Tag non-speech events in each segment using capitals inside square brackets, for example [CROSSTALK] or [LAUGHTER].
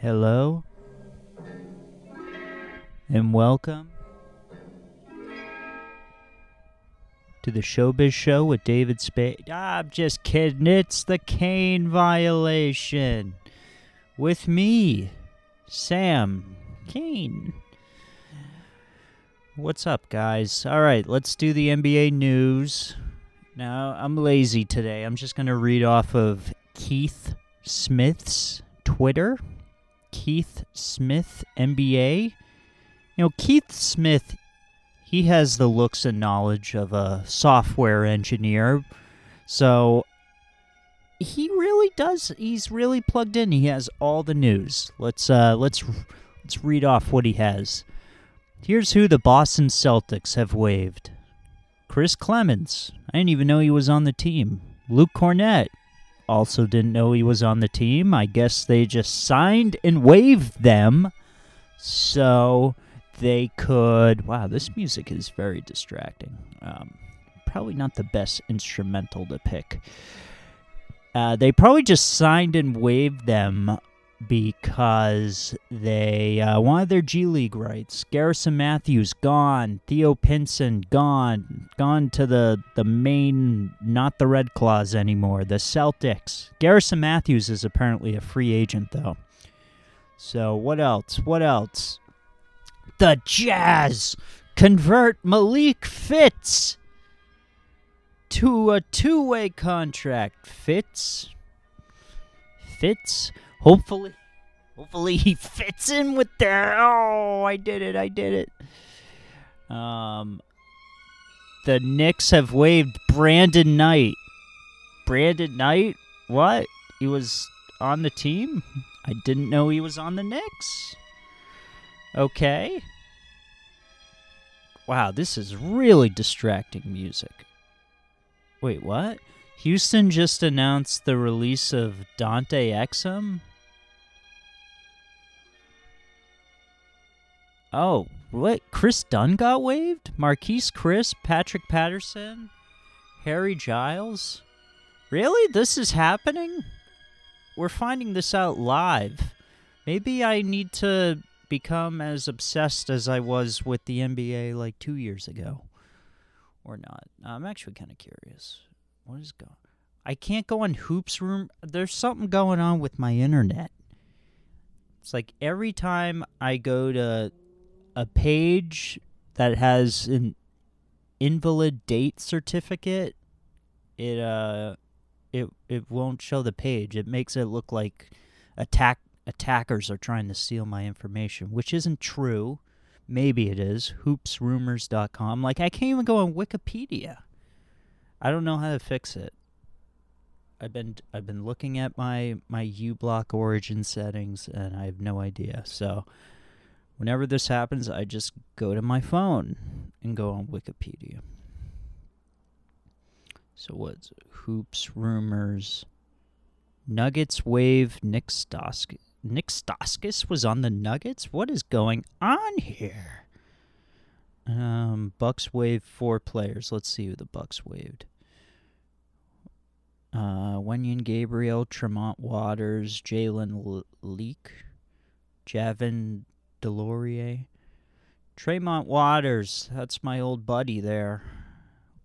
Hello and welcome to the Showbiz Show with David Spade. I'm just kidding. It's the Kane violation with me, Sam Kane. What's up, guys? All right, let's do the NBA news. Now, I'm lazy today. I'm just going to read off of Keith Smith's Twitter. Keith Smith, MBA. You know, Keith Smith, he has the looks and knowledge of a software engineer. So he really does he's really plugged in. He has all the news. Let's uh let's let's read off what he has. Here's who the Boston Celtics have waived. Chris Clemons. I didn't even know he was on the team. Luke Kornet. Also didn't know he was on the team. I guess they just signed and waived them so they could. Wow, this music is very distracting. Um, probably not the best instrumental to pick. Uh, they probably just signed and waived them because they uh, wanted their G League rights. Garrison Matthews gone, Theo Pinson gone, gone to the the Maine, not the Red Claws anymore. The Celtics. Garrison Matthews is apparently a free agent though. So what else? What else? The Jazz convert Malik Fitts to a two-way contract. Fitts. Fitts hopefully hopefully he [LAUGHS] fits in with their oh i did it i did it. Um the knicks have waived brandon knight. Brandon knight? What? He was on the team? I didn't know he was on the knicks. Okay. Wow this is really distracting music. Wait what? Houston just announced the release of Dante Exum. Oh, what? Kris Dunn got waived? Marquese Chriss, Patrick Patterson, Harry Giles? Really? This is happening? We're finding this out live. Maybe I need to become as obsessed as I was with the NBA like two years ago. Or not. I'm actually kind of curious. What is going? I can't go on Hoops Room. There's something going on with my internet. It's like every time I go to a page that has an invalid date certificate, it uh it it won't show the page. It makes it look like attack attackers are trying to steal my information, which isn't true. Maybe it is. Hoopsrumors.com. Like I can't even go on Wikipedia. I don't know how to fix it. I've been I've been looking at my my uBlock origin settings and I have no idea. So whenever this happens, I just go to my phone and go on Wikipedia. So what's hoops rumors? Nuggets waive Nick Stauskas. Nick Stauskas was on the Nuggets. What is going on here? Um, Bucks waive four players. Let's see who the Bucks waved. Uh, Wenyen Gabriel, Tremont Waters, Jalen Lecque, Javin DeLaurier, Tremont Waters. That's my old buddy there.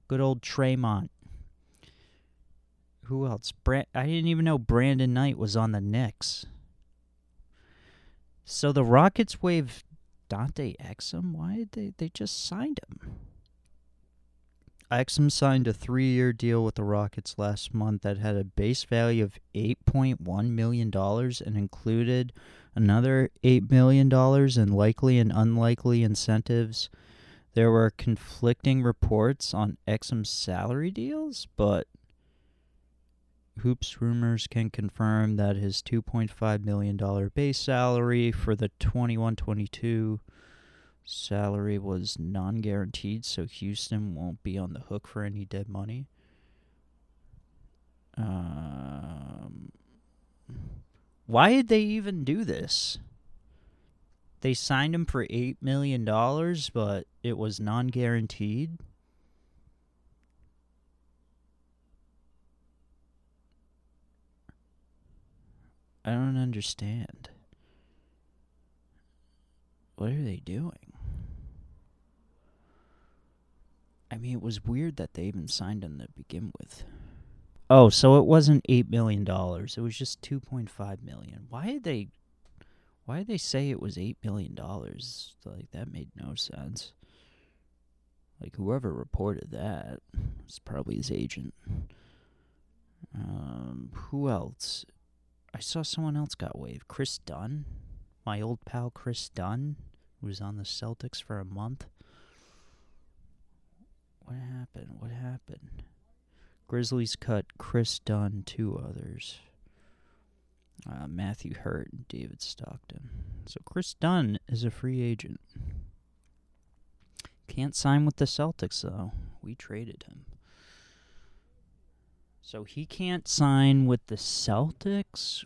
Good old Tremont. Who else? Brand- I didn't even know Brandon Knight was on the Knicks. So the Rockets waive Dante Exum? Why did they they just signed him? Exum signed a three-year deal with the Rockets last month that had a base value of eight point one million dollars and included another eight million dollars in likely and unlikely incentives. There were conflicting reports on Exum's salary deals, but Hoops Rumors can confirm that his $2.5 million base salary for the 21 22 salary was non guaranteed, so Houston won't be on the hook for any dead money. Um, why did they even do this? They signed him for $8 million, but it was non guaranteed. I don't understand. what are they doing? I mean, it was weird that they even signed him to begin with. Oh, so it wasn't eight million dollars. It was just two point five million. Why did they? Why did they say it was eight million dollars? Like that made no sense. Like whoever reported that was probably his agent. Um, who else? I saw someone else got waived. Kris Dunn, my old pal Kris Dunn, who was on the Celtics for a month. What happened? What happened? Grizzlies cut Kris Dunn, two others. Uh, Matthew Hurt and David Stockton. So Kris Dunn is a free agent. Can't sign with the Celtics, though. We traded him. So he can't sign with the Celtics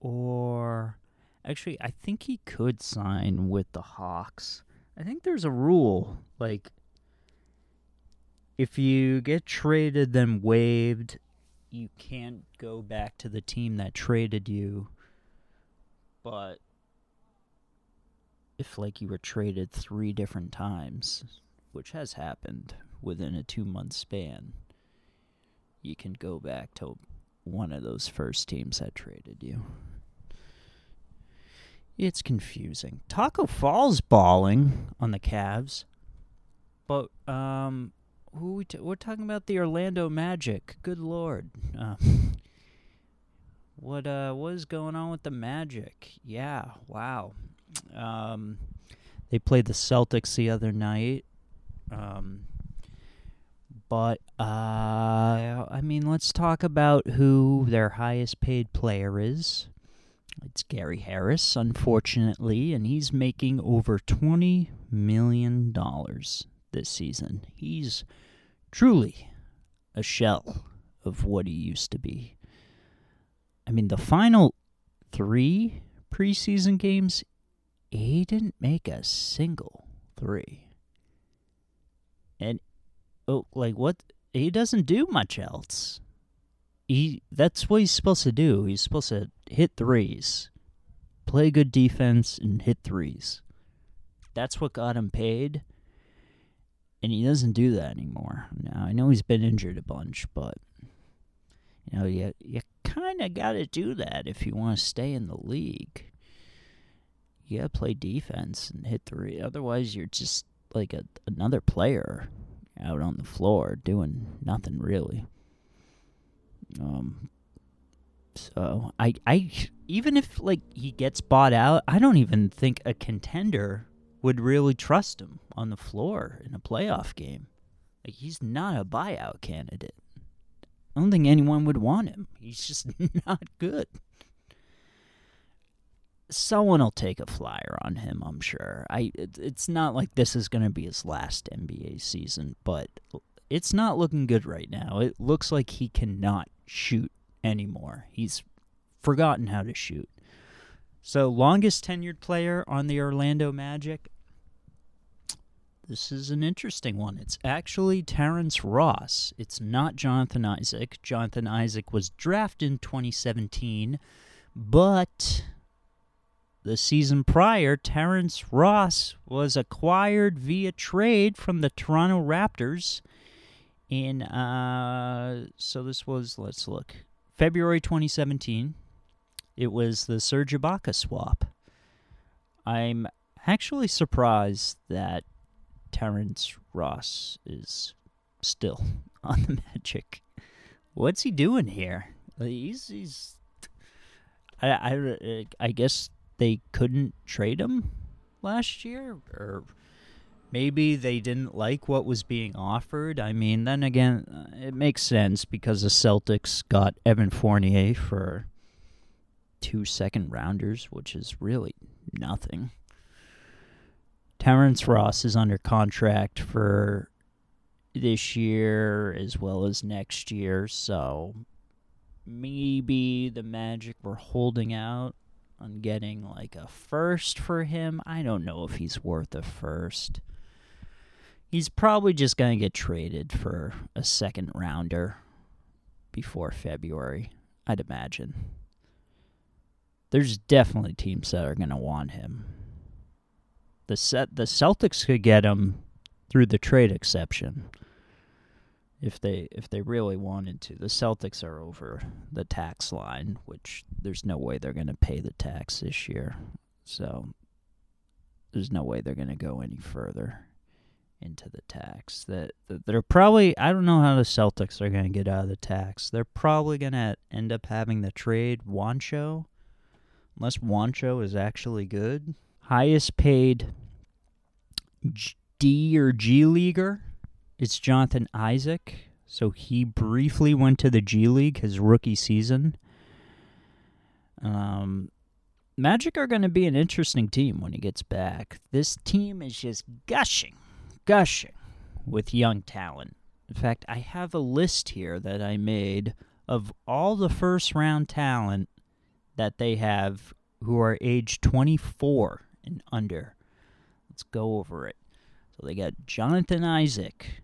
or. Actually, I think he could sign with the Hawks. I think there's a rule. Like, if you get traded, then waived, you can't go back to the team that traded you. But if like you were traded three different times, which has happened within a two month span, you can go back to one of those first teams that traded you. It's confusing. Taco Fall's balling on the Cavs, but um, who we t- we're talking about the Orlando Magic. Good lord. Uh, what uh what is going on with the Magic? Yeah, wow. Um, they played the Celtics the other night. Um, but uh, I mean, let's talk about who their highest paid player is. It's Gary Harris, unfortunately, and he's making over twenty million dollars this season. He's truly a shell of what he used to be. I mean, the final three preseason games, he didn't make a single three. And oh, like what? He doesn't do much else. He that's what he's supposed to do. He's supposed to hit threes, play good defense, and hit threes. That's what got him paid and he doesn't do that anymore. Now I know he's been injured a bunch, but you know you you kind of got to do that if you want to stay in the league. You got to play defense and hit three. Otherwise, you're just like a, another player out on the floor doing nothing really. Um. So I I even if like he gets bought out, I don't even think a contender would really trust him on the floor in a playoff game. Like he's not a buyout candidate. I don't think anyone would want him. He's just [LAUGHS] not good. Someone will take a flyer on him, I'm sure. I it, it's not like this is going to be his last NBA season, but it's not looking good right now. It looks like he cannot shoot anymore. He's forgotten how to shoot. So, longest tenured player on the Orlando Magic, this is an interesting one. It's actually Terrence Ross. It's not Jonathan Isaac. Jonathan Isaac was drafted in 2017, but the season prior, Terrence Ross was acquired via trade from the Toronto Raptors in uh so this was let's look. February 2017. It was the Serge Ibaka swap. I'm actually surprised that Terrence Ross is still [LAUGHS] on the Magic. What's he doing here? He's he's. I I I guess they couldn't trade him last year, or maybe they didn't like what was being offered. I mean, then again, uh, it makes sense because the Celtics got Evan Fournier for two second rounders, which is really nothing. Terrence Ross is under contract for this year as well as next year, so maybe the Magic were holding out on getting like a first for him. I don't know if he's worth a first. He's probably just going to get traded for a second rounder before February, I'd imagine. There's definitely teams that are going to want him. The set the Celtics could get him through the trade exception if they if they really wanted to. The Celtics are over the tax line, which there's no way they're going to pay the tax this year. So there's no way they're going to go any further into the tax. That, they're probably I don't know how the Celtics are going to get out of the tax. They're probably going to end up having the trade Juancho unless Juancho is actually good. Highest paid D or G leaguer it's Jonathan Isaac. So he briefly went to the G League his rookie season. Um, Magic are going to be an interesting team when he gets back. This team is just gushing, gushing with young talent. In fact, I have a list here that I made of all the first round talent that they have who are age 24 and under. Let's go over it. So they got Jonathan Isaac,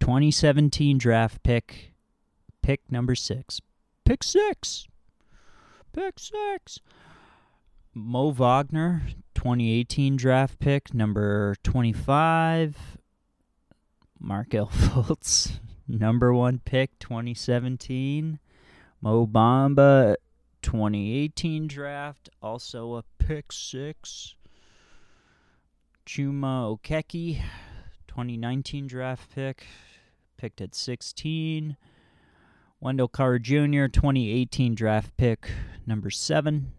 2017 draft pick, pick number six. Pick six. Pick six. Mo Wagner, 2018 draft pick, number 25. Markelle [LAUGHS] Fultz, number one pick, 2017. Mo Bamba, 2018 draft, also a pick six. Chuma Okeke, 2019 draft pick, picked at 16. Wendell Carter Jr., 2018 draft pick, number 7.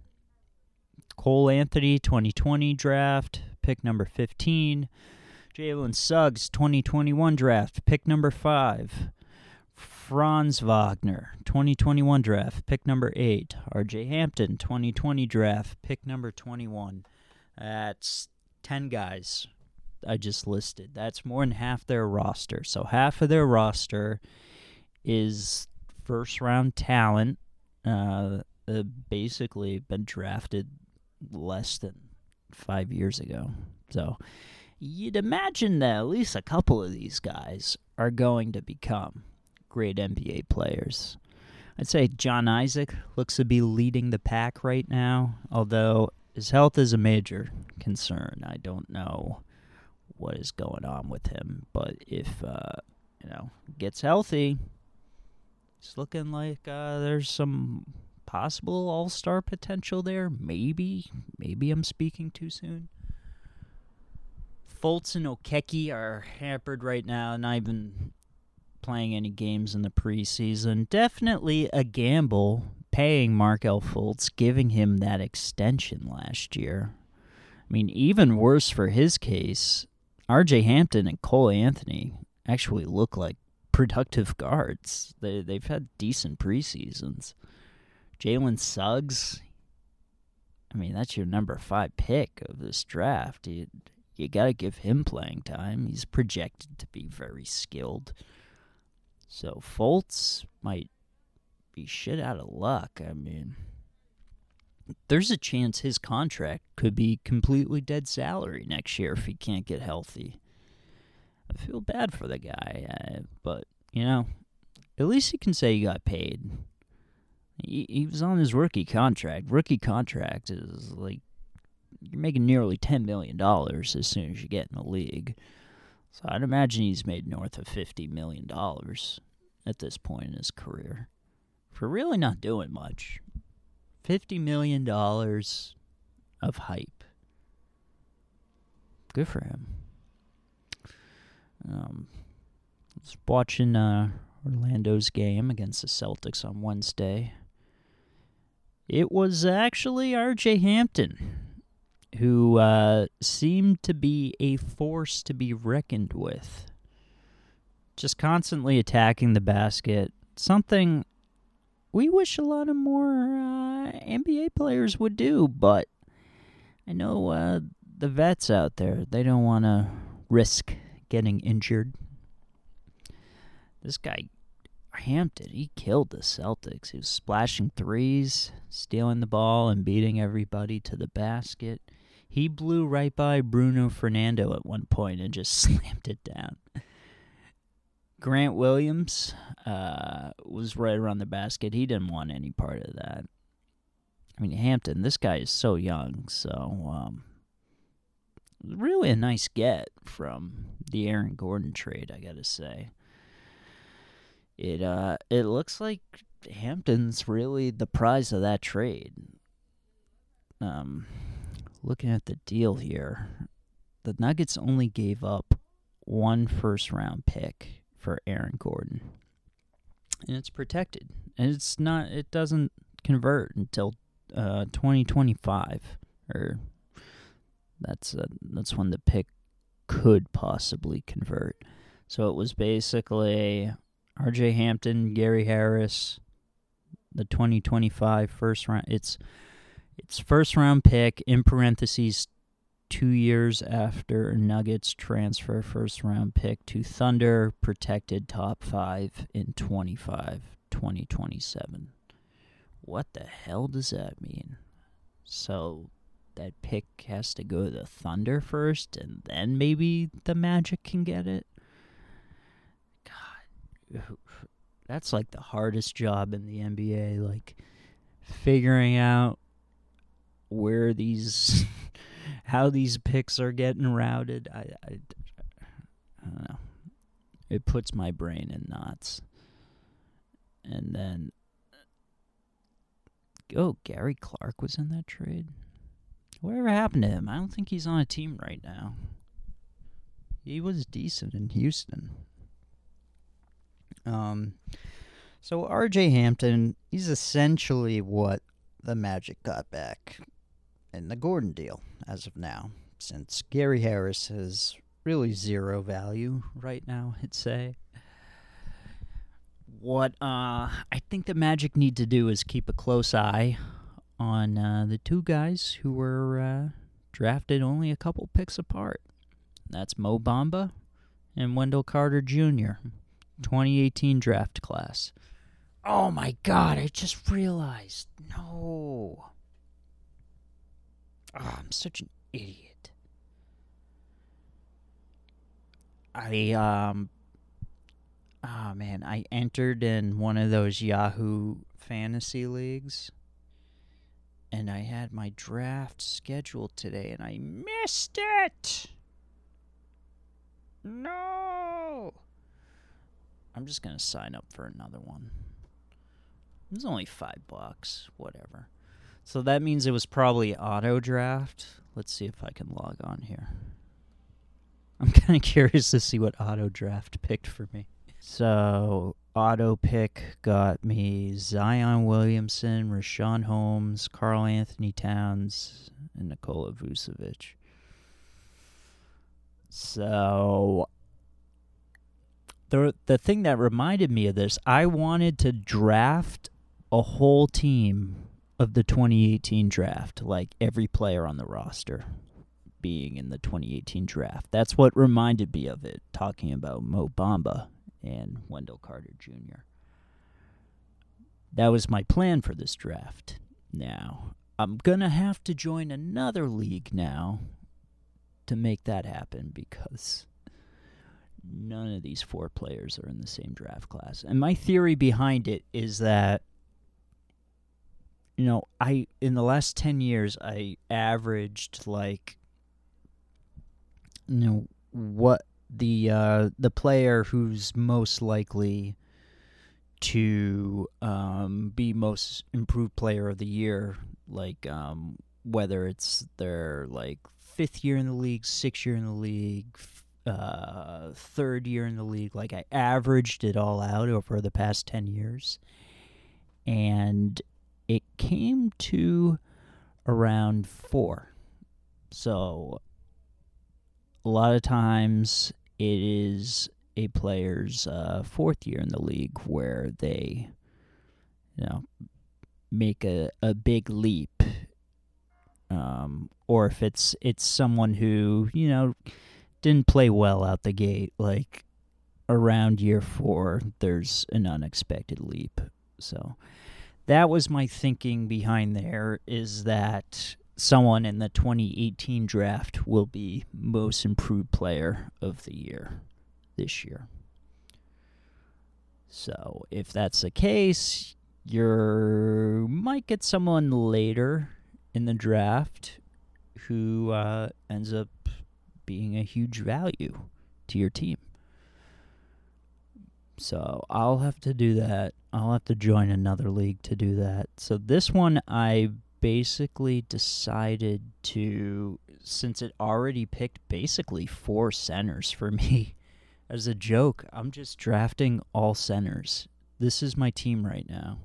Cole Anthony, 2020 draft, pick number 15. Jalen Suggs, 2021 draft, pick number 5. Franz Wagner, 2021 draft, pick number 8. RJ Hampton, 2020 draft, pick number 21. That's 10 guys I just listed. That's more than half their roster. So half of their roster is first round talent. Uh, uh, basically been drafted less than five years ago. So you'd imagine that at least a couple of these guys are going to become great NBA players. I'd say John Isaac looks to be leading the pack right now, although his health is a major concern. I don't know what is going on with him. But if uh, you know gets healthy, it's looking like uh, there's some possible All Star potential there. Maybe, maybe I'm speaking too soon. Fultz and Okeke are hampered right now, not even playing any games in the preseason. Definitely a gamble paying Markelle Fultz, giving him that extension last year. I mean, even worse for his case, RJ Hampton and Cole Anthony actually look like productive guards. They they've had decent preseasons. Jalen Suggs, I mean, that's your number five pick of this draft. You you got to give him playing time. He's projected to be very skilled. So Fultz might be shit out of luck. I mean, there's a chance his contract could be completely dead salary next year if he can't get healthy. I feel bad for the guy, uh, but you know, at least he can say he got paid. He, he was on his rookie contract. Rookie contract is like you're making nearly ten million dollars as soon as you get in the league. So I'd imagine he's made north of fifty million dollars at this point in his career for really not doing much. $50 million of hype. Good for him. Um, I was watching uh, Orlando's game against the Celtics on Wednesday. It was actually RJ Hampton who uh, seemed to be a force to be reckoned with. Just constantly attacking the basket. Something we wish a lot of more uh, NBA players would do, but I know uh, the vets out there, they don't want to risk getting injured. This guy, Hampton, he killed the Celtics. He was splashing threes, stealing the ball, and beating everybody to the basket. He blew right by Bruno Fernando at one point and just [LAUGHS] slammed it down. Grant Williams uh, was right around the basket. He didn't want any part of that. I mean, Hampton, this guy is so young, so um, really a nice get from the Aaron Gordon trade, I gotta say. It uh it looks like Hampton's really the prize of that trade. Um looking at the deal here, the Nuggets only gave up one first round pick for Aaron Gordon. And it's protected. And it's not it doesn't convert until uh 2025 or that's uh, that's when the pick could possibly convert. So it was basically RJ Hampton, Gary Harris, the 2025 first round. It's it's first round pick in parentheses 2 years after Nuggets transfer first round pick to Thunder protected top 5 in 25 2027. What the hell does that mean? So that pick has to go to the Thunder first, and then maybe the Magic can get it. God, that's like the hardest job in the NBA. Like figuring out where these, [LAUGHS] how these picks are getting routed. I, I, I don't know. It puts my brain in knots. And then, oh, Gary Clark was in that trade. Whatever happened to him? I don't think he's on a team right now. He was decent in Houston. Um, so R.J. Hampton, he's essentially what the Magic got back in the Gordon deal as of now, since Gary Harris has really zero value right now. I'd say. What uh, I think the Magic need to do is keep a close eye on uh, the two guys who were uh, drafted only a couple picks apart. That's Mo Bamba and Wendell Carter Jr., 2018 draft class. Oh my god, I just realized. No. Oh, I'm such an idiot. I, um. Oh man, I entered in one of those Yahoo fantasy leagues and I had my draft scheduled today and I missed it. No. I'm just going to sign up for another one. It's only 5 bucks, whatever. So that means it was probably auto draft. Let's see if I can log on here. I'm [LAUGHS] kind of curious to see what auto draft picked for me. So auto pick got me Zion Williamson, Richaun Holmes, Karl Anthony Towns, and Nikola Vucevic. So the the thing that reminded me of this, I wanted to draft a whole team of the 2018 draft, like every player on the roster being in the 2018 draft. That's what reminded me of it, talking about Mo Bamba and Wendell Carter Jr. That was my plan for this draft. Now, I'm going to have to join another league now to make that happen because none of these four players are in the same draft class. And my theory behind it is that you know, I in the last 10 years I averaged like you know what the uh, the player who's most likely to um, be most improved player of the year, like um, whether it's their like fifth year in the league, sixth year in the league, uh, third year in the league. Like I averaged it all out over the past ten years, and it came to around four. So a lot of times it is a player's uh, fourth year in the league where they, you know, make a, a big leap. Um, or if it's it's someone who you know didn't play well out the gate, like around year four, there's an unexpected leap. So that was my thinking behind there. Is that someone in the 2018 draft will be most improved player of the year this year. So, if that's the case, you might get someone later in the draft who uh, ends up being a huge value to your team. So I'll have to do that. I'll have to join another league to do that. So this one, I basically decided to, since it already picked basically four centers for [LAUGHS] me, as a joke, I'm just drafting all centers. This is my team right now.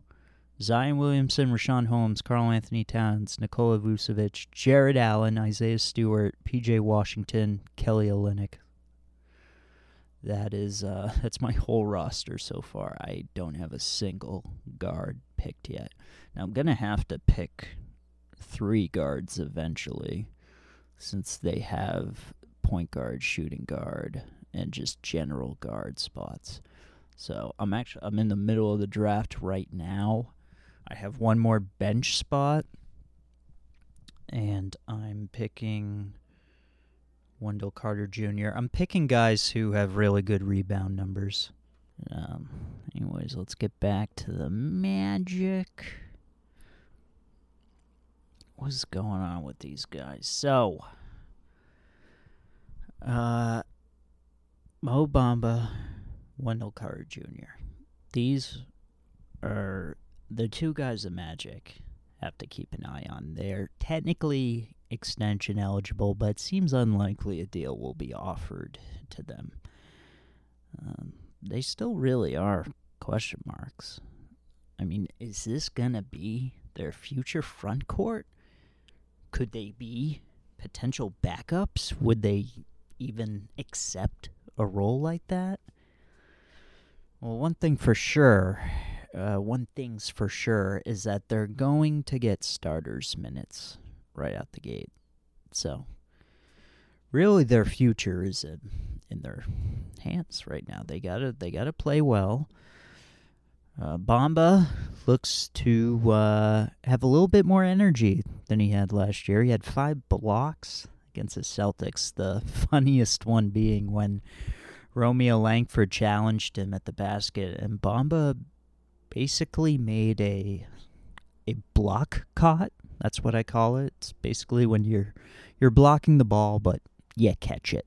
Zion Williamson, Richaun Holmes, Karl Anthony Towns, Nikola Vucevic, Jarrett Allen, Isaiah Stewart, PJ Washington, Kelly Olynyk. That is uh, [LAUGHS] that's my whole roster so far. I don't have a single guard picked yet. Now I'm gonna have to pick three guards eventually, since they have point guard, shooting guard, and just general guard spots. So I'm actually I'm in the middle of the draft right now. I have one more bench spot, and I'm picking Wendell Carter Jr. I'm picking guys who have really good rebound numbers. Um, anyways, let's get back to the Magic. What's going on with these guys? So, uh, Mo Bamba, Wendell Carter Jr. These are the two guys the Magic have to keep an eye on. They're technically extension eligible, but seems unlikely a deal will be offered to them. Um, they still really are question marks. I mean, is this going to be their future front court? Could they be potential backups? Would they even accept a role like that? Well, one thing for sure uh, one thing's for sure is that they're going to get starters minutes right out the gate. So, really, their future is in in their hands right now. They gotta they gotta play well. Uh, Bamba looks to uh, have a little bit more energy than he had last year. He had five blocks against the Celtics. The [LAUGHS] funniest one being when Romeo Langford challenged him at the basket, and Bamba basically made a a block caught. That's what I call it. It's basically when you're you're blocking the ball, but you catch it.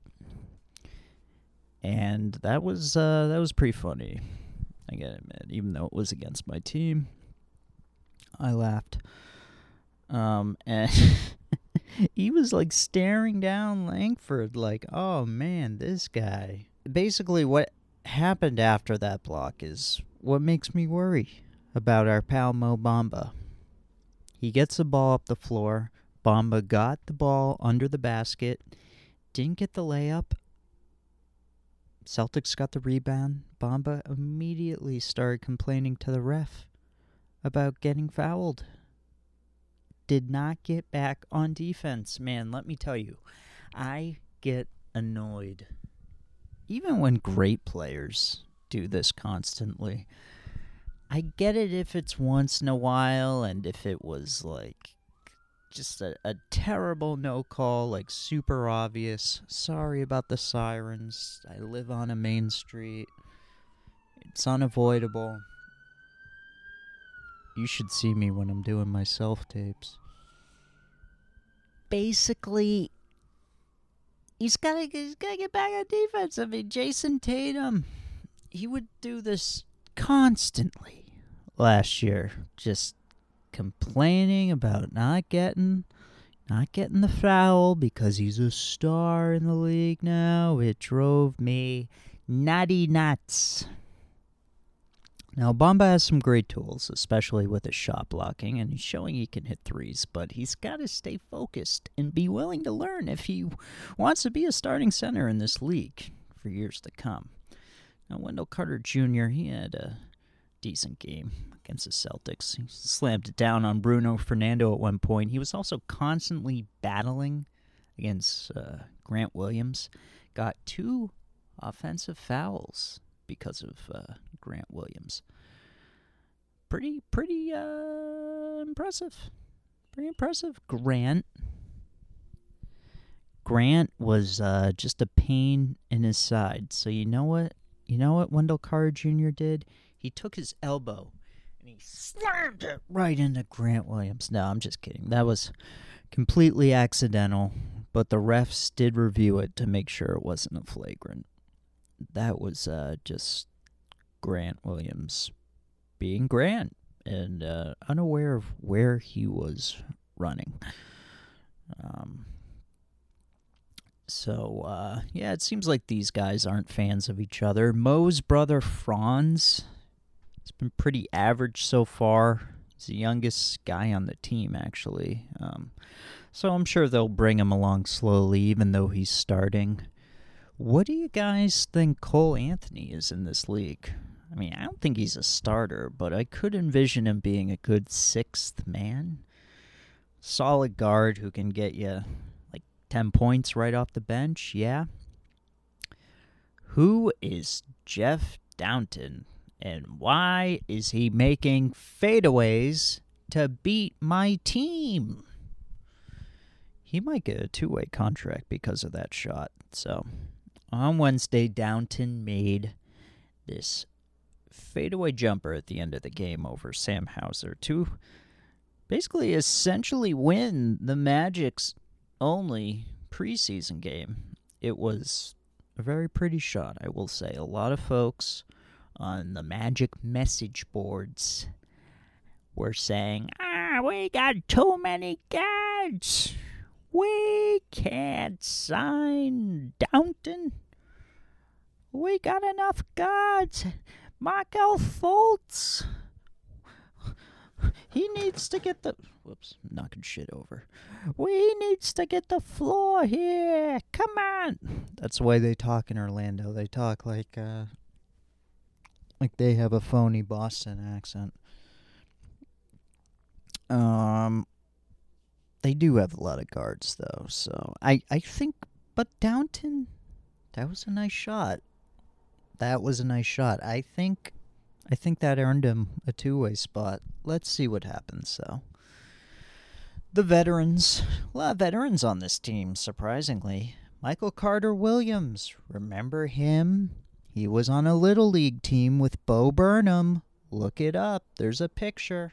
And that was uh, that was pretty funny. I gotta admit, even though it was against my team, I laughed. Um, [LAUGHS] and he was like staring down Langford, like, "Oh man, this guy." Basically, what happened after that block is what makes me worry about our pal Mo Bamba. He gets the ball up the floor. Bamba got the ball under the basket, didn't get the layup. Celtics got the rebound. Bamba immediately started complaining to the ref about getting fouled. Did not get back on defense. Man, let me tell you, I get annoyed. Even when great players do this constantly. I get it if it's once in a while and if it was like just a, a terrible no call, like super obvious. Sorry about the sirens. I live on a main street. It's unavoidable. You should see me when I'm doing my self tapes. Basically, he's gotta he's gotta get back on defense. I mean, Jayson Tatum he would do this constantly last year, just complaining about not getting not getting the foul because he's a star in the league now. It drove me natty nuts. Now, Bamba has some great tools, especially with his shot blocking, and he's showing he can hit threes, but he's got to stay focused and be willing to learn if he wants to be a starting center in this league for years to come. Now, Wendell Carter Jr., he had a decent game against the Celtics. He slammed it down on Bruno Fernando at one point. He was also constantly battling against uh, Grant Williams. Got two offensive fouls because of uh, Grant Williams. Pretty, pretty uh, impressive. Pretty impressive. Grant. Grant was uh, just a pain in his side. So you know what? You know what Wendell Carter Jr. did? He took his elbow and he slammed it right into Grant Williams. No, I'm just kidding. That was completely accidental. but the refs did review it to make sure it wasn't a flagrant. That was uh, just Grant Williams being Grant and uh, unaware of where he was running. Um, so, uh, yeah, it seems like these guys aren't fans of each other. Mo's brother, Franz, has been pretty average so far. He's the youngest guy on the team, actually. Um, so I'm sure they'll bring him along slowly, even though he's starting. What do you guys think Cole Anthony is in this league? I mean, I don't think he's a starter, but I could envision him being a good sixth man. Solid guard who can get you 10 points right off the bench, yeah. Who is Jeff Dowtin? And why is he making fadeaways to beat my team? He might get a two way contract because of that shot. So on Wednesday, Dowtin made this fadeaway jumper at the end of the game over Sam Hauser to basically essentially win the Magic's only preseason game. It was a very pretty shot, I will say. A lot of folks on the Magic message boards were saying, ah, we got too many guards. We can't sign Dowtin. We got enough guards. Markelle Fultz. [LAUGHS] He needs to get the. Whoops, knocking shit over. We needs to get the floor here. Come on. That's the way they talk in Orlando. They talk like uh, like they have a phony Boston accent. Um, they do have a lot of guards though, so I I think. But Dowtin, that was a nice shot. That was a nice shot. I think I think that earned him a two-way spot. Let's see what happens though. The veterans, a lot of veterans on this team, surprisingly. Michael Carter Williams, remember him? He was on a little league team with Bo Burnham. Look it up. There's a picture.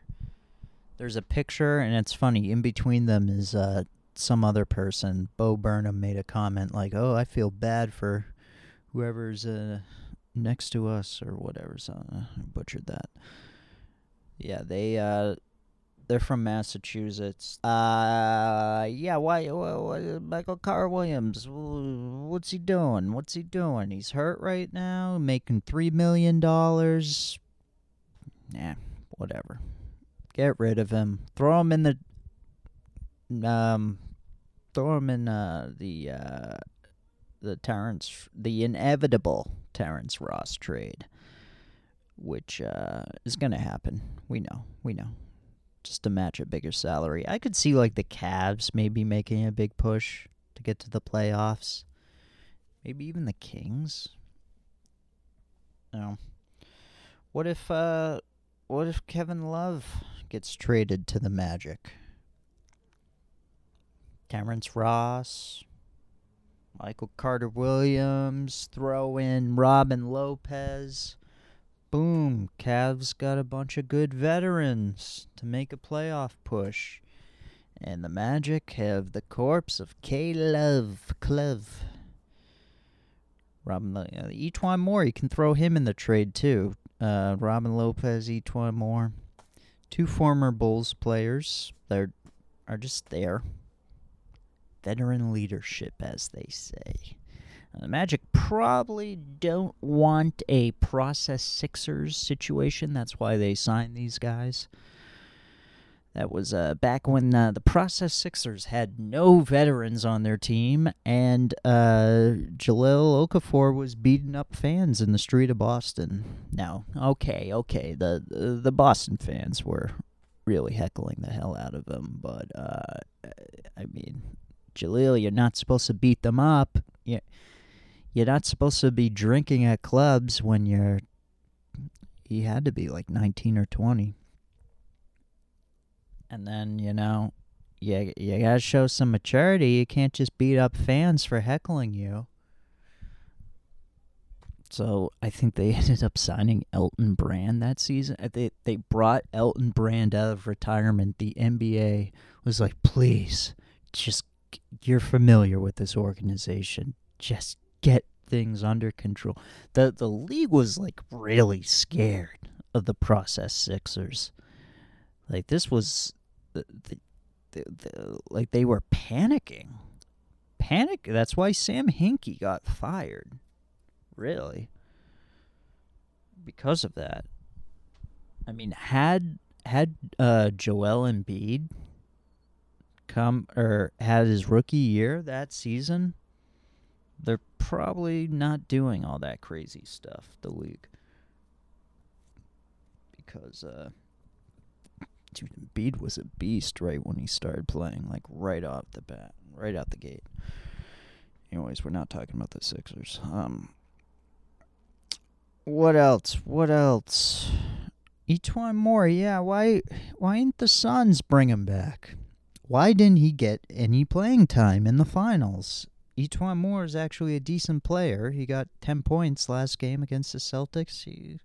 There's a picture, and it's funny. In between them is uh, some other person. Bo Burnham made a comment like, "Oh, I feel bad for whoever's uh, next to us or whatever." So uh, I butchered that. Yeah, they uh, they're from Massachusetts. Uh, yeah. Why, why, why Michael Carr Williams? What's he doing? What's he doing? He's hurt right now, making three million dollars. Nah, whatever. Get rid of him. Throw him in the um throw him in uh the uh the Terrence the inevitable Terrence Ross trade. Which uh is gonna happen. We know. We know. Just to match a bigger salary. I could see like the Cavs maybe making a big push to get to the playoffs. Maybe even the Kings. No. What if uh what if Kevin Love gets traded to the Magic. Terrence Ross, Michael Carter Williams, throw in Robin Lopez. Boom, Cavs got a bunch of good veterans to make a playoff push. And the Magic have the corpse of K Love, Clev. Robin, uh, E'Twaun Moore, you can throw him in the trade too. Uh, Robin Lopez, E'Twaun Moore two former Bulls players that are just there. Veteran leadership, as they say. the Magic probably don't want a process Sixers situation. That's why they signed these guys. That was uh, back when uh, the Process Sixers had no veterans on their team, and uh, Jahlil Okafor was beating up fans in the street of Boston. Now, okay, okay, the the Boston fans were really heckling the hell out of him, but uh, I mean, Jahlil, you're not supposed to beat them up. You you're not supposed to be drinking at clubs when you're. He had to be like 19 or 20 and then you know you you gotta show some maturity. You can't just beat up fans for heckling you. So I think they [LAUGHS] ended up signing Elton Brand that season. Uh, they they brought Elton Brand out of retirement. The NBA was like, please, just you're familiar with this organization. Just get things under control. The the league was like really scared of the process Sixers. Like this was the, the, the, the like they were panicking. Panic. That's why Sam Hinkie got fired. Really. Because of that. I mean, had had uh, Joel Embiid come or had his rookie year that season, they're probably not doing all that crazy stuff. The league, because uh, dude, Embiid was a beast right when he started playing, like right off the bat, right out the gate. Anyways, we're not talking about the Sixers. Um, what else? What else? E'Twaun Moore, yeah. Why? Why didn't the Suns bring him back? Why didn't he get any playing time in the finals? E'Twaun Moore is actually a decent player. He got ten points last game against the Celtics. He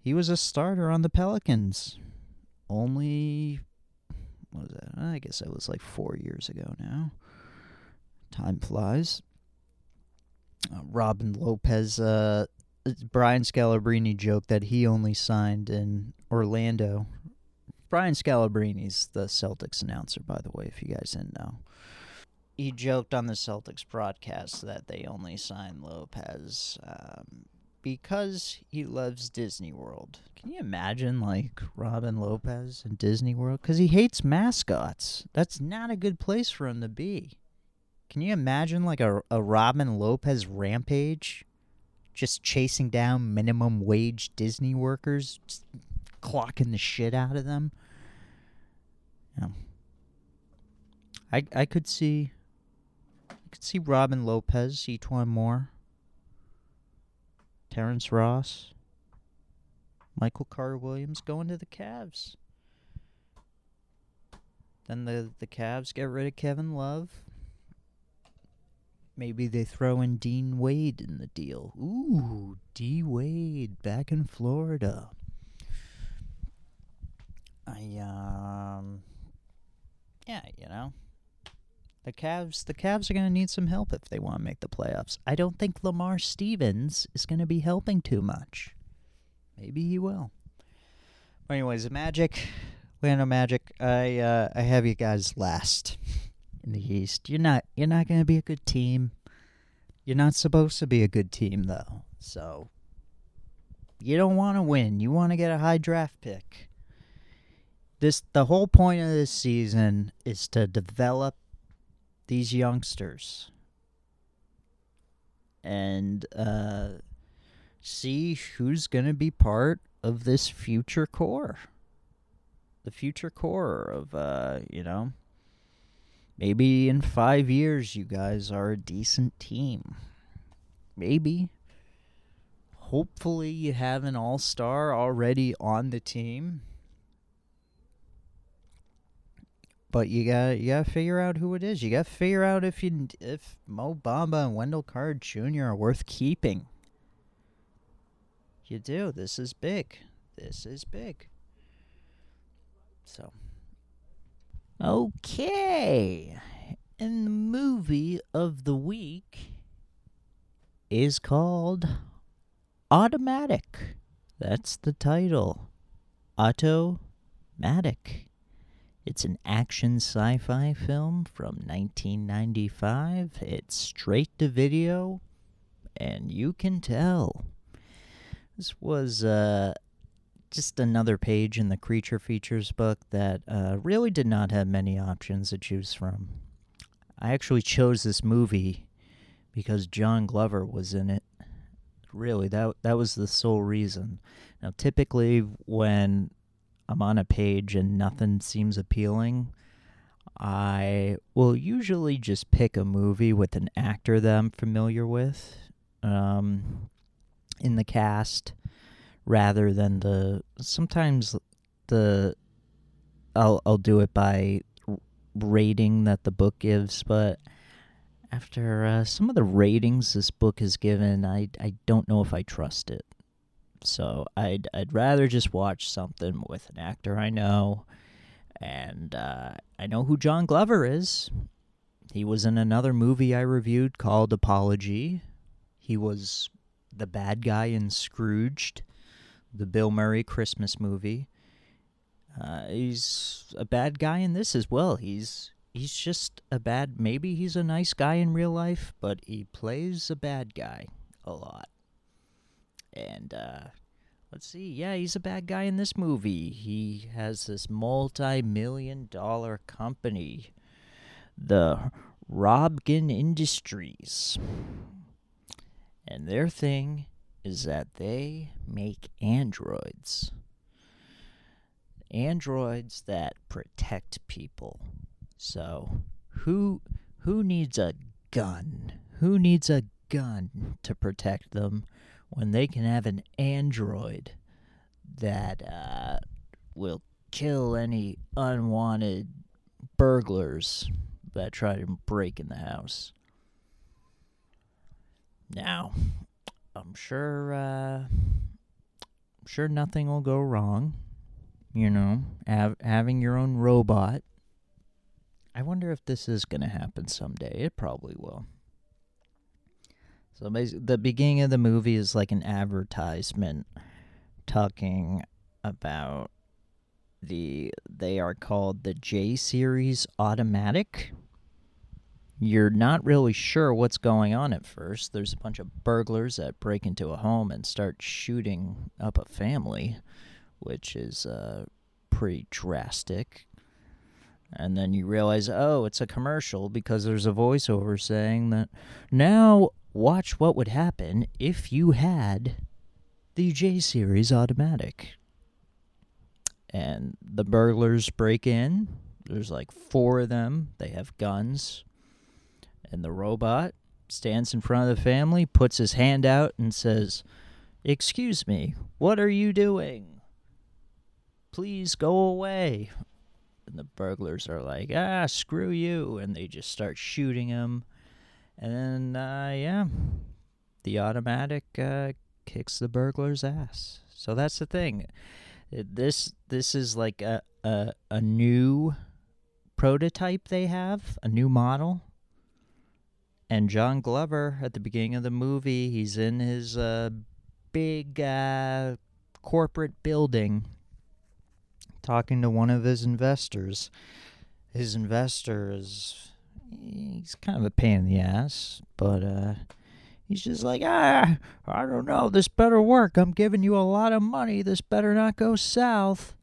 he was a starter on the Pelicans. Only what was that? I guess that was like four years ago now. Time flies. Uh, Robin Lopez uh, Brian Scalabrine joked that he only signed in Orlando. Brian Scalabrine's the Celtics announcer, by the way, if you guys didn't know. He joked on the Celtics broadcast that they only signed Lopez um, because he loves Disney World. Can you imagine, like, Robin Lopez in Disney World? Because he hates mascots. That's not a good place for him to be. Can you imagine, like, a, a Robin Lopez rampage? just chasing down minimum wage Disney workers, clocking the shit out of them. Yeah. I I could see I could see Robin Lopez, E'Twaun Moore, Terrence Ross, Michael Carter Williams going to the Cavs. Then the the Cavs get rid of Kevin Love. Maybe they throw in Dean Wade in the deal. Ooh, D Wade back in Florida. I um yeah, you know. The Cavs the Cavs are going to need some help if they want to make the playoffs. I don't think Lamar Stevens is going to be helping too much. Maybe he will. But anyways, the Magic, Orlando Magic, I uh, I have you guys last in the East. You're not you're not going to be a good team. You're not supposed to be a good team though. So you don't want to win. You want to get a high draft pick. This the whole point of this season is to develop these youngsters and uh, see who's going to be part of this future core. The future core of uh, you know, Maybe in five years, you guys are a decent team. Maybe. Hopefully, you have an all star already on the team. But you got you got to figure out who it is. You got to figure out if you if Mo Bamba and Wendell Carter Jr. are worth keeping. You do. This is big. This is big. So. Okay. And the movie of the week is called Automatic. That's the title. Automatic. It's an action sci fi film from 1995. It's straight to video, and you can tell. This was uh, just another page in the creature features book that uh, really did not have many options to choose from. I actually chose this movie because John Glover was in it. Really, that that was the sole reason. Now, typically, when I'm on a page and nothing seems appealing, I will usually just pick a movie with an actor that I'm familiar with um, in the cast rather than the sometimes the I'll I'll do it by rating that the book gives, but after uh, some of the ratings this book has given, I I don't know if I trust it. So I'd I'd rather just watch something with an actor I know, And uh, I know who John Glover is. He was in another movie I reviewed called Apology. He was the bad guy in Scrooged, the Bill Murray Christmas movie. Uh, he's a bad guy in this as well. He's he's just a bad. Maybe he's a nice guy in real life, but he plays a bad guy a lot. And uh, let's see, yeah, he's a bad guy in this movie. He has this multi-million dollar company, the Robgen Industries, and their thing is that they make androids androids that protect people. So, who who needs a gun? Who needs a gun to protect them when they can have an android that uh, will kill any unwanted burglars that try to break in the house? Now, I'm sure uh, I'm sure nothing will go wrong you know, have, having your own robot. I wonder if this is going to happen someday. It probably will. So the beginning of the movie is like an advertisement talking about the they are called the J series automatic. You're not really sure what's going on at first. There's a bunch of burglars that break into a home and start shooting up a family which is uh, pretty drastic. And then you realize, oh, it's a commercial because there's a voiceover saying that now watch what would happen if you had the J Series automatic. And the burglars break in. There's like four of them. They have guns. And the robot stands in front of the family, puts his hand out, and says, Excuse me, what are you doing? please go away. And the burglars are like, ah, screw you. And they just start shooting him. And then, uh, yeah, the automatic uh, kicks the burglar's ass. So that's the thing. This this is like a, a, a new prototype they have, a new model. And John Glover at the beginning of the movie, he's in his uh, big uh, corporate building talking to one of his investors. His investor is he's kind of a pain in the ass, but uh he's just like, ah, I don't know, this better work. I'm giving you a lot of money. This better not go south.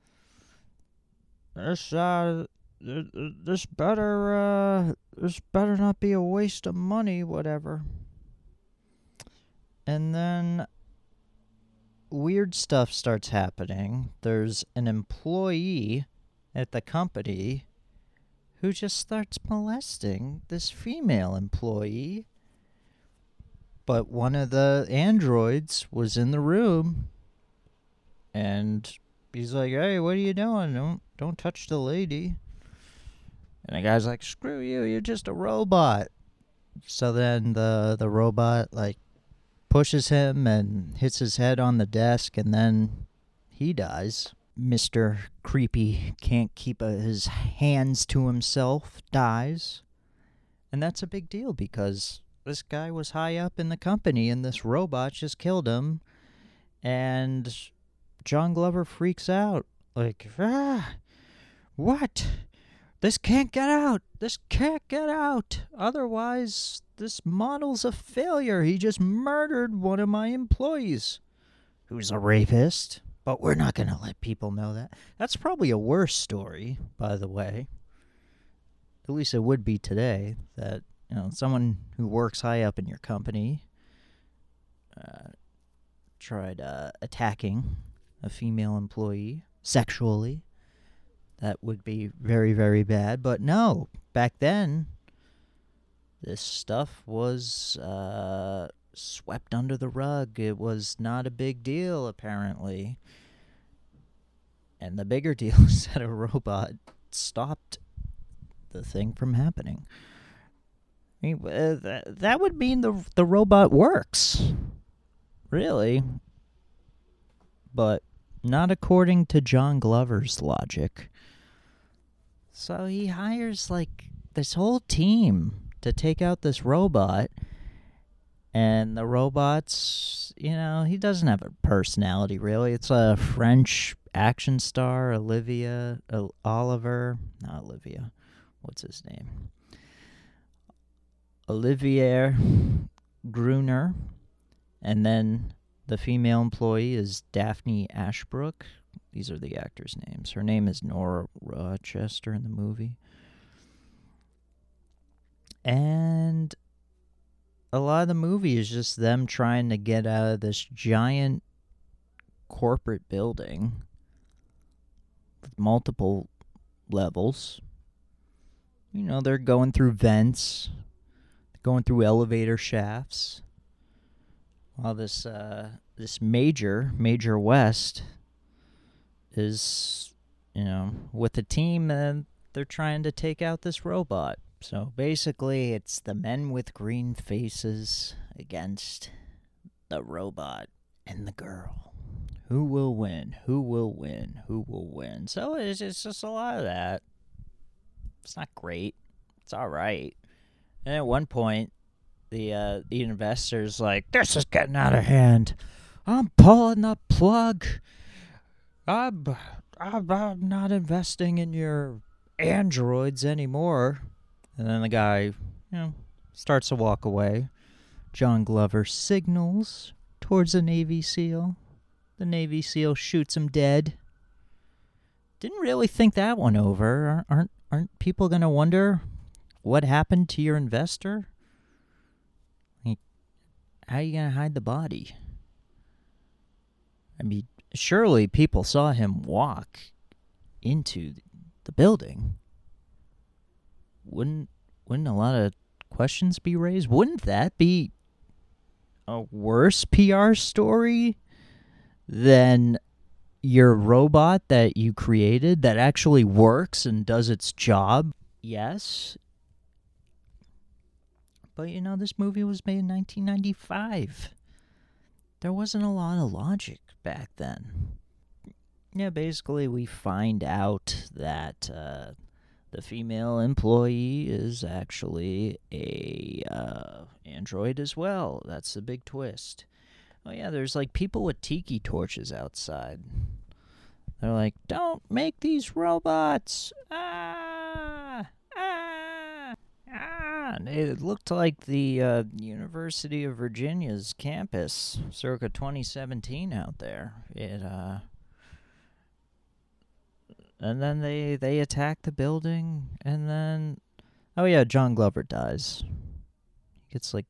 This uh this better uh this better not be a waste of money, whatever. And then weird stuff starts happening. There's an employee at the company who just starts molesting this female employee. But one of the androids was in the room and he's like, "Hey, what are you doing? Don't don't touch the lady." And the guy's like, "Screw you, you're just a robot." So then the the robot like pushes him and hits his head on the desk, and then he dies. Mr. Creepy can't keep uh, his hands to himself, dies. And that's a big deal because this guy was high up in the company and this robot just killed him. And John Glover freaks out. Like, ah, what? This can't get out. This can't get out. Otherwise, this model's a failure. He just murdered one of my employees who's a rapist. But we're not going to let people know that. That's probably a worse story, by the way. At least it would be today that, you know, someone who works high up in your company uh, tried uh, attacking a female employee sexually. That would be very, very bad. But no, back then, this stuff was uh, swept under the rug. It was not a big deal, apparently. And the bigger deal [LAUGHS] is that a robot stopped the thing from happening. I mean, uh, that, that would mean the the robot works, really. But not according to John Glover's logic. So he hires like this whole team to take out this robot. And the robot's, you know, he doesn't have a personality really. It's a French action star, Olivia, uh, Oliver, not Olivia. What's his name? Olivier Gruner. And then the female employee is Daphne Ashbrook. These are the actors' names. Her name is Nora Rochester in the movie. And a lot of the movie is just them trying to get out of this giant corporate building with multiple levels. You know, they're going through vents, going through elevator shafts. While this uh, this major, Major West, is, you know, with a team and they're trying to take out this robot. So basically, it's the men with green faces against the robot and the girl. Who will win? Who will win? Who will win? So it's, it's just a lot of that. It's not great. It's all right. And at one point, the uh, the investor's like, "This is getting out of hand. I'm pulling the plug. I'm, I'm, I'm not investing in your androids anymore." And then the guy, you know, starts to walk away. John Glover signals towards the Navy SEAL. The Navy SEAL shoots him dead. Didn't really think that one over. Aren't aren't people gonna wonder what happened to your investor? How are you gonna hide the body? I mean, surely people saw him walk into the building wouldn't wouldn't a lot of questions be raised? Wouldn't that be a worse PR story than your robot that you created that actually works and does its job? Yes. But you know, this movie was made in 1995. There wasn't a lot of logic back then. Yeah, basically, we find out that uh, the female employee is actually a uh, android as well. That's the big twist. Oh yeah, there's like people with tiki torches outside. They're like, "Don't make these robots!" Ah, ah, ah. It looked like the uh, University of Virginia's campus, circa 2017, out there. It uh, and then they they attack the building and then oh yeah john glover dies. He gets like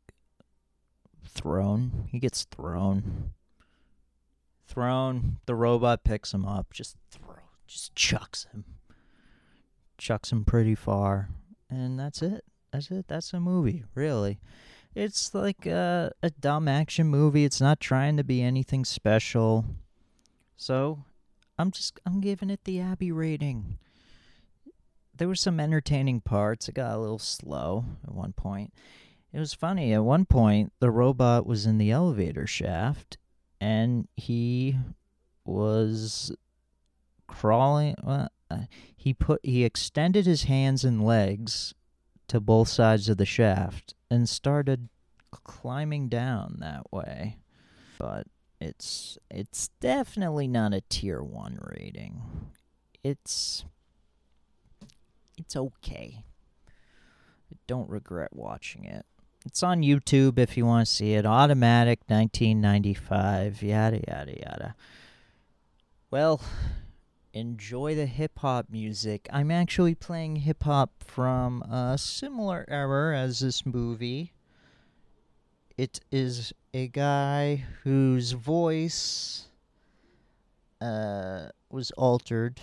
thrown. He gets thrown. Thrown. The robot picks him up just throw just chucks him. Chucks him pretty far. And that's it. That's it. That's a movie really. It's like a, a dumb action movie. It's not trying to be anything special. So I'm just I'm giving it the Abby rating. There were some entertaining parts. It got a little slow at one point. It was funny. At one point, the robot was in the elevator shaft, and he was crawling. Well, uh, he put he extended his hands and legs to both sides of the shaft and started climbing down that way. But it's it's definitely not a tier 1 rating. It's it's okay. I don't regret watching it. It's on YouTube if you want to see it. Automatic 1995, yada yada yada. Well, enjoy the hip hop music. I'm actually playing hip hop from a similar era as this movie. It is a guy whose voice uh, was altered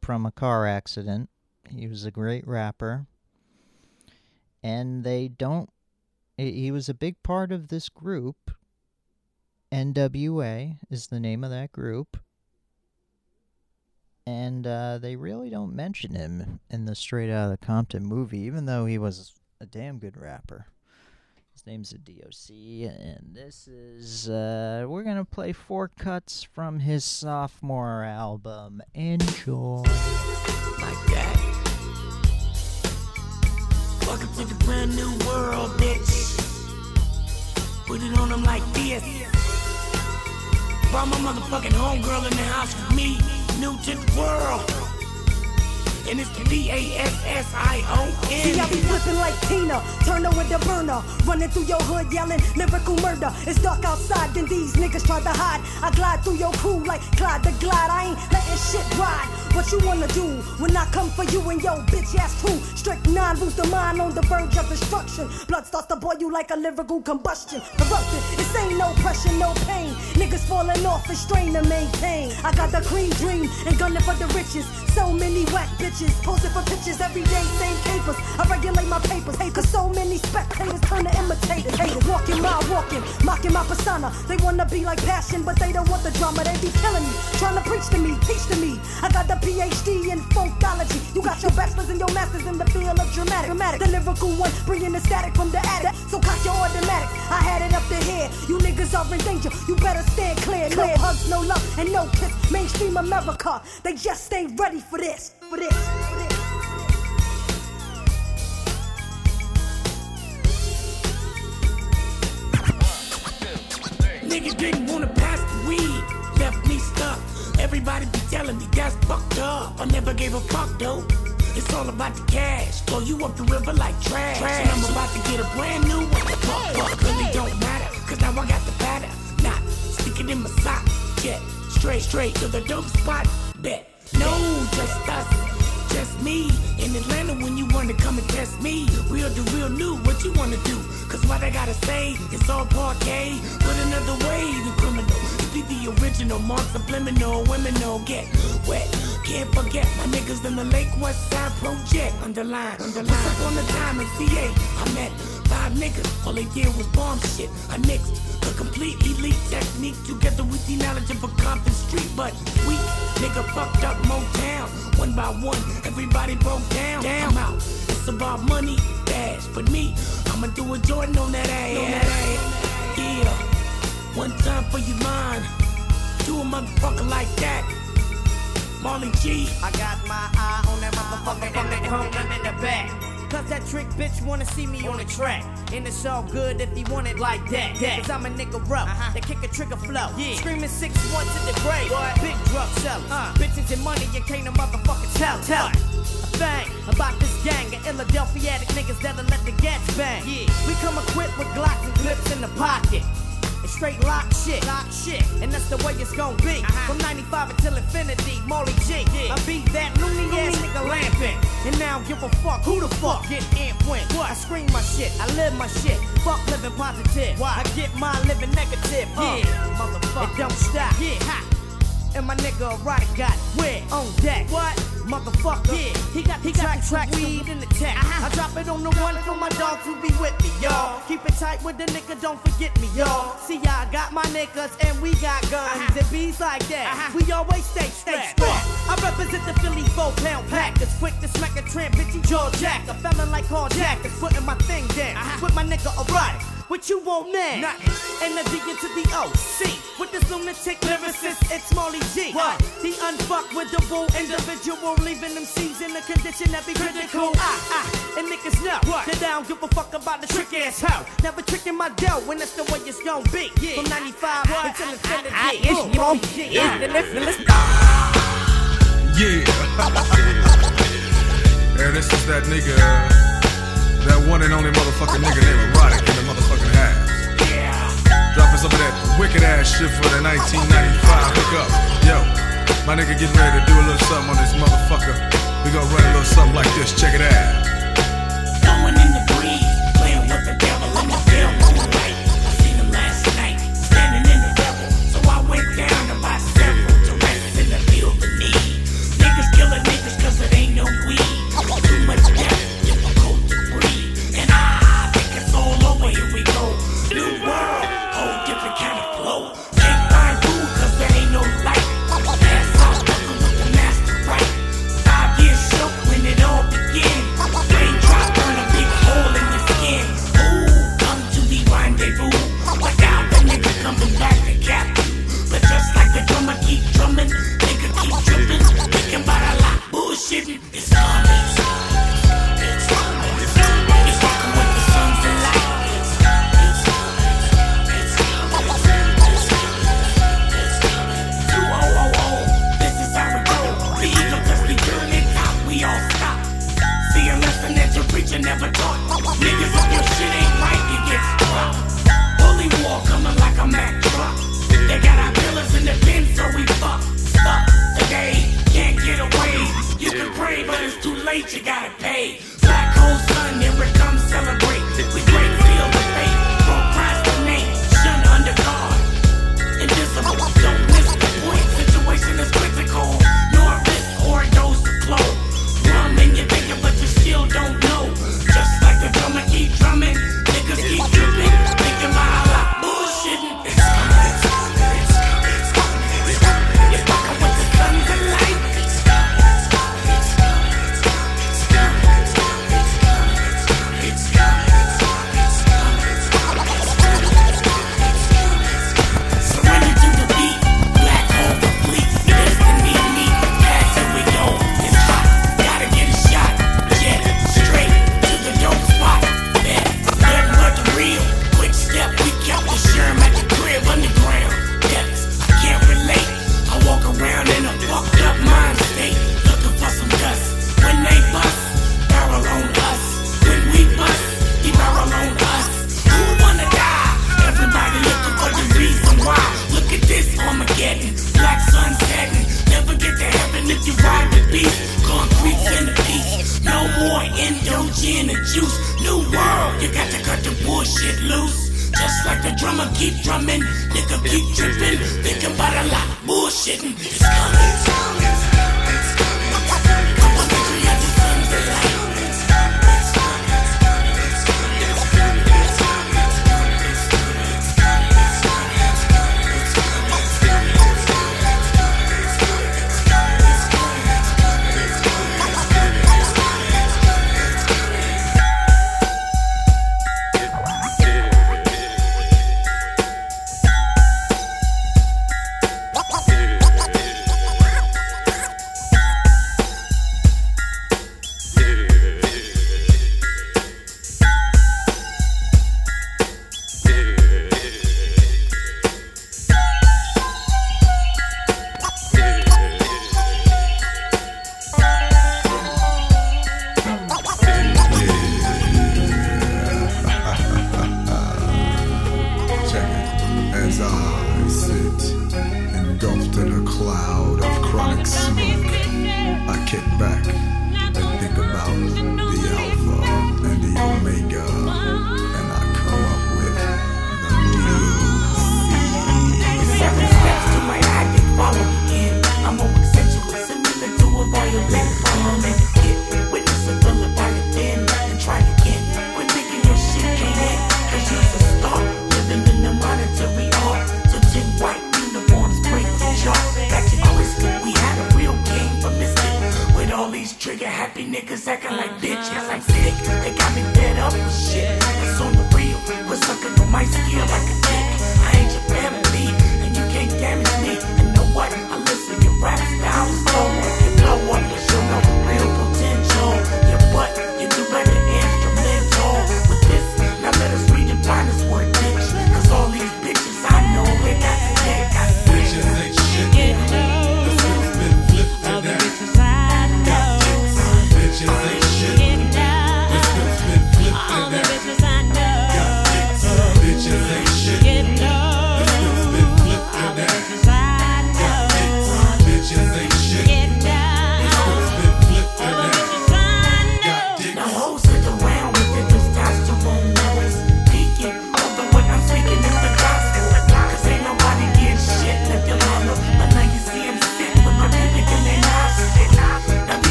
from a car accident. He was a great rapper. And they don't. He was a big part of this group. NWA is the name of that group. And uh, they really don't mention him in the Straight Outta Compton movie, even though he was a damn good rapper. His name's a DOC, and this is, uh, we're gonna play four cuts from his sophomore album. Enjoy. My dad Welcome to the brand new world, bitch. Put it on them like this. Brought my motherfucking homegirl in the house with me. New to the world. And it's the D-A-S-S-I-O-N. See, I be flipping like Tina, Turner with the burner. Running through your hood yelling lyrical murder. It's dark outside, then these niggas try to hide. I glide through your crew like Clyde the Glide. I ain't letting shit ride. What you wanna do when I come for you and your bitch ass crew? Strict nine, lose the mind on the verge of destruction. Blood starts to boil you like a lyrical combustion. Eruption, this ain't no pressure, no pain. Niggas falling off and strain to maintain. I got the cream dream and gunning for the riches. So many whack bitches posing for pictures every day, same capers. I regulate my papers, hey, cause so many spectators turn to imitators. Haters walking my walking, mocking my persona. They wanna be like passion, but they don't want the drama. They be killing me, trying to preach to me, teach to me. I got the PhD in funkology. You got your bachelor's and your master's in the field of dramatic. dramatic. The lyrical one, bringing the static from the attic. So cock your automatic. I had it up to here. You niggas are in danger. You better stand clear. No hugs, no love, and no kiss. Mainstream America, they just ain't ready for this. For this. For this. Nigga didn't wanna pass the weed, left me stuck. Everybody be telling me that's fucked up. I never gave a fuck though. It's all about the cash. Throw you up the river like trash. And I'm about to get a brand new one. Fuck, fuck, really don't matter. Cause now I got the batter. Not stick it in my sock. Jet straight, straight to the dope spot. Bet. No, just us. Just me in Atlanta when you wanna come and test me. Real to real new, what you wanna do? Cause what I gotta say, it's all parquet. But another way, the criminal. Be the original, mark subliminal, women no get wet. Can't forget my niggas in the Lake West Side Project. Underline, underline. Once upon a time in VA, I met five niggas. All they did was bomb shit. I mixed the complete elite technique together with the knowledge of a Compton street. But we nigga fucked up Motown. One by one, everybody broke down. Damn out. It's about money, dash. But me, I'ma do a Jordan on that ass. On that ass. Yeah. One time for your mind. Do a motherfucker like that. Marley G. I got my eye on that motherfucker from the in the back. Cause that trick bitch wanna see me on the track. And it's all good if he want it like that. Cause I'm a nigga rough, that kick a trigger flow. Yeah. Screaming six one to the grave. Big drug seller. Uh. Bitches and money, you can't a motherfucker tell. Tell. A thing about this gang of Philadelphia niggas that'll let the gats bang. We come equipped with Glocks and clips in the pocket. Straight lock shit. Lock shit. And that's the way it's gonna be. Uh-huh. From 95 until infinity, Molly G. I be that loony ass nigga lamping. And now give a fuck who the fuck get amp when. I scream my shit, I live my shit. Fuck living positive. Why? I get my living negative. Yeah, motherfucker. It don't stop. Yeah, ha. And my nigga erotic got wet on deck. What? Motherfucker. Yeah, he got he got the track weed in the tech. I drop it on the one for my dogs who be with me, y'all. Uh-huh. Keep it tight with the nigga, don't forget me, y'all. Uh-huh. See, I got my niggas and we got guns. Uh-huh. And bees like that. We always stay stay strapped. I represent the Philly four pound pack. That's quick to smack a tramp, bitchy jaw jack. A felon like Carl Jack is putting my thing down. With my nigga erotic. What you want now? Nothing. And the D into the O. C. With this lunatic lyricist, it's Molly G. What? The unfuck with the bull individual, leaving them C's in a condition that be critical. Ah, ah. And niggas know what? that I don't give a fuck about the trick ass hoe. Never tricking my dough when that's the way it's gonna be. From 95 until infinity. Ah, it's Boom, your- Molly G. it's the listener. Yeah. [LAUGHS] yeah, this is that nigga, that one and only motherfucking nigga named Erotic in the motherfucking house. Dropping some of that wicked ass shit for the 1995 hookup. Yo, my nigga getting ready to do a little something on this motherfucker. We gonna run a little something like this. Check it out.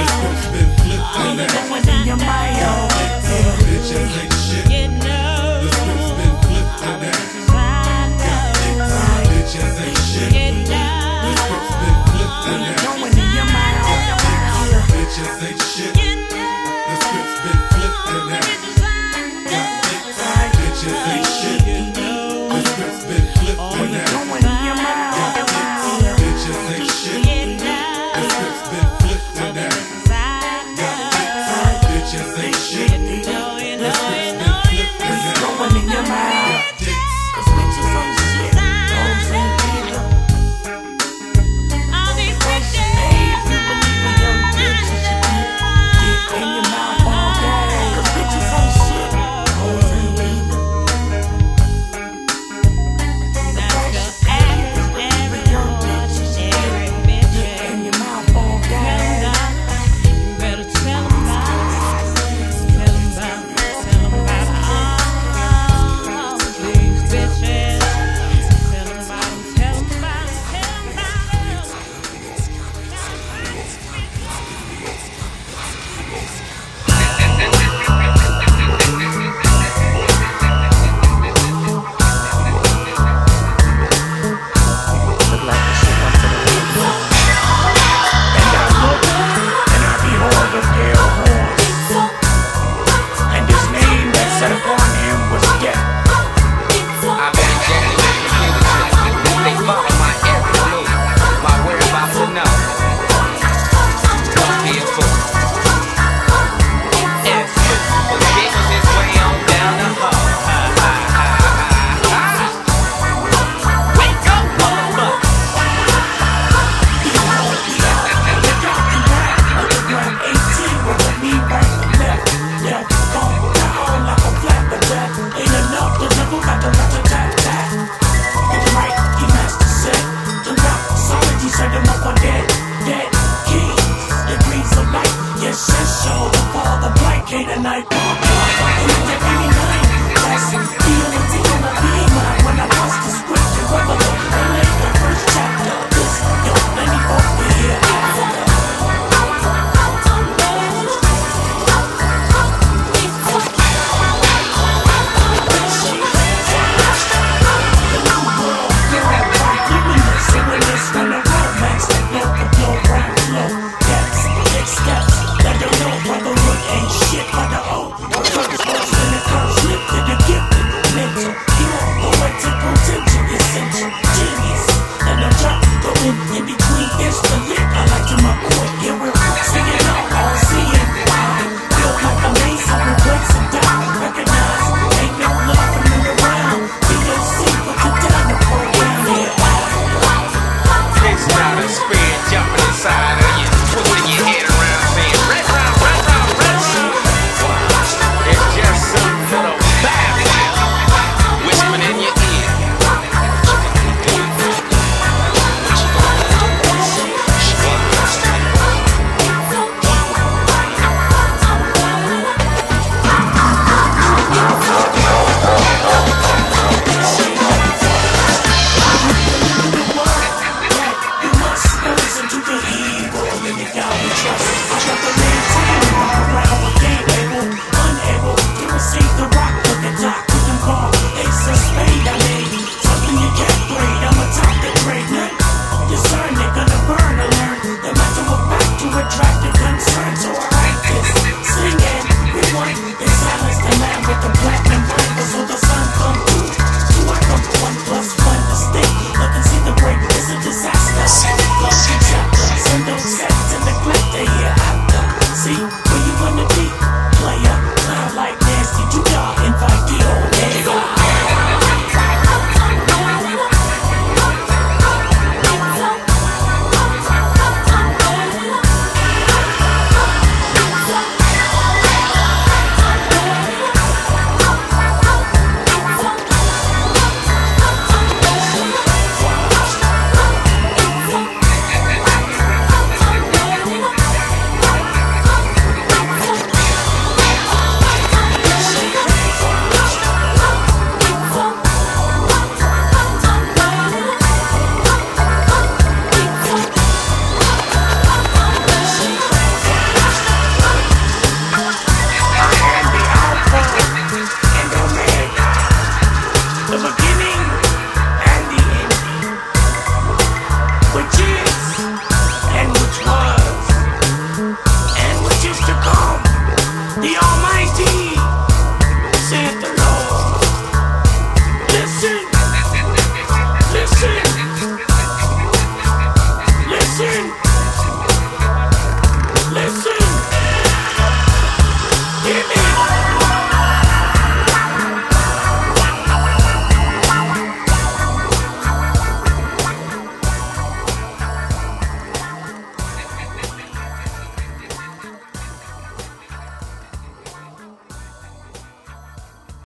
It's been flipped and